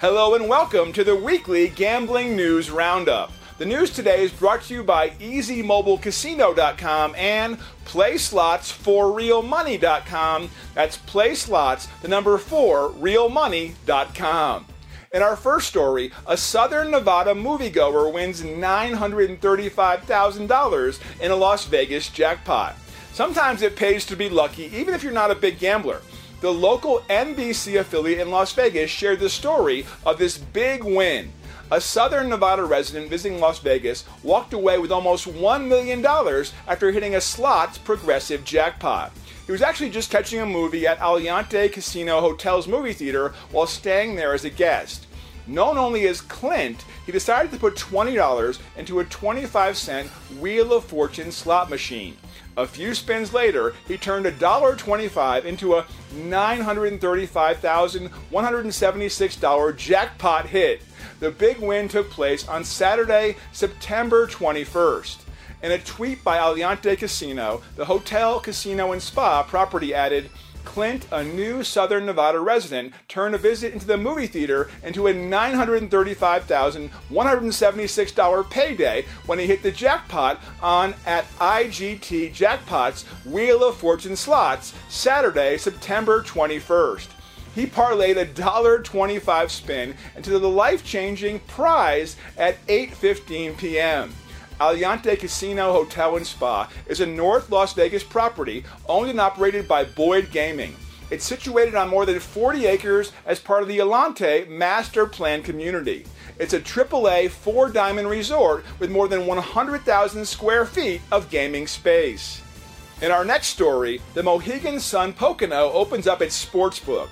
Hello and welcome to the weekly Gambling News Roundup. The news today is brought to you by EasyMobileCasino.com and PlaySlots4RealMoney.com. That's PlaySlots, the number 4, RealMoney.com. In our first story, a Southern Nevada moviegoer wins $935,000 in a Las Vegas jackpot. Sometimes it pays to be lucky, even if you're not a big gambler. The local NBC affiliate in Las Vegas shared the story of this big win. A Southern Nevada resident visiting Las Vegas walked away with almost $1 million after hitting a slots progressive jackpot. He was actually just catching a movie at Aliante Casino Hotel's movie theater while staying there as a guest. Known only as Clint, he decided to put $20 into a 25 cent Wheel of Fortune slot machine. A few spins later, he turned $1.25 into a $935,176 jackpot hit. The big win took place on Saturday, September 21st. In a tweet by Aliante Casino, the hotel, casino, and spa property added, Clint, a new Southern Nevada resident, turned a visit into the movie theater into a $935,176 payday when he hit the jackpot on at IGT Jackpots Wheel of Fortune slots Saturday, September 21st. He parlayed a $1.25 spin into the life-changing prize at 8:15 p.m. Aliante Casino Hotel and Spa is a North Las Vegas property owned and operated by Boyd Gaming. It's situated on more than 40 acres as part of the Aliante Master Plan community. It's a AAA four diamond resort with more than 100,000 square feet of gaming space. In our next story, the Mohegan Sun Pocono opens up its sports book.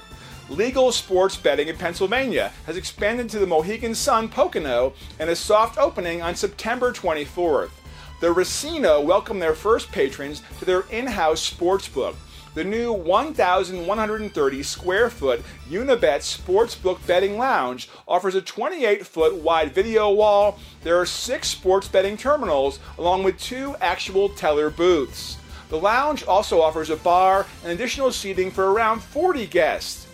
Legal sports betting in Pennsylvania has expanded to the Mohegan Sun Pocono and a soft opening on September 24th. The Racino welcomed their first patrons to their in house sports book. The new 1,130 square foot Unibet Sportsbook Betting Lounge offers a 28 foot wide video wall. There are six sports betting terminals, along with two actual teller booths. The lounge also offers a bar and additional seating for around 40 guests.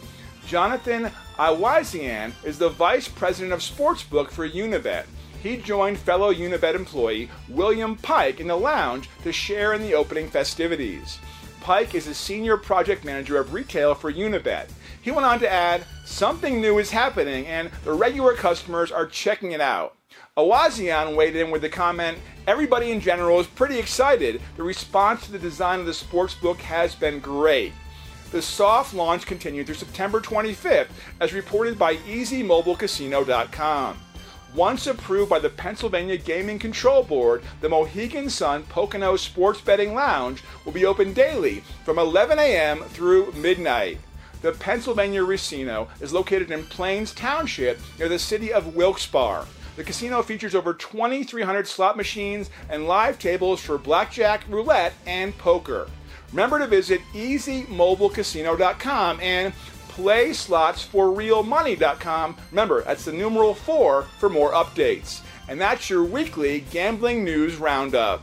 Jonathan Aiwazian is the vice president of sportsbook for Unibet. He joined fellow Unibet employee William Pike in the lounge to share in the opening festivities. Pike is a senior project manager of retail for Unibet. He went on to add, Something new is happening and the regular customers are checking it out. Aiwazian weighed in with the comment, Everybody in general is pretty excited. The response to the design of the sportsbook has been great. The soft launch continued through September 25th, as reported by EasyMobileCasino.com. Once approved by the Pennsylvania Gaming Control Board, the Mohegan Sun Pocono Sports Betting Lounge will be open daily from 11 a.m. through midnight. The Pennsylvania Racino is located in Plains Township near the city of Wilkes-Barre. The casino features over 2,300 slot machines and live tables for blackjack, roulette, and poker. Remember to visit EasyMobileCasino.com and PlaySlots4RealMoney.com. Remember, that's the numeral 4 for more updates. And that's your weekly gambling news roundup.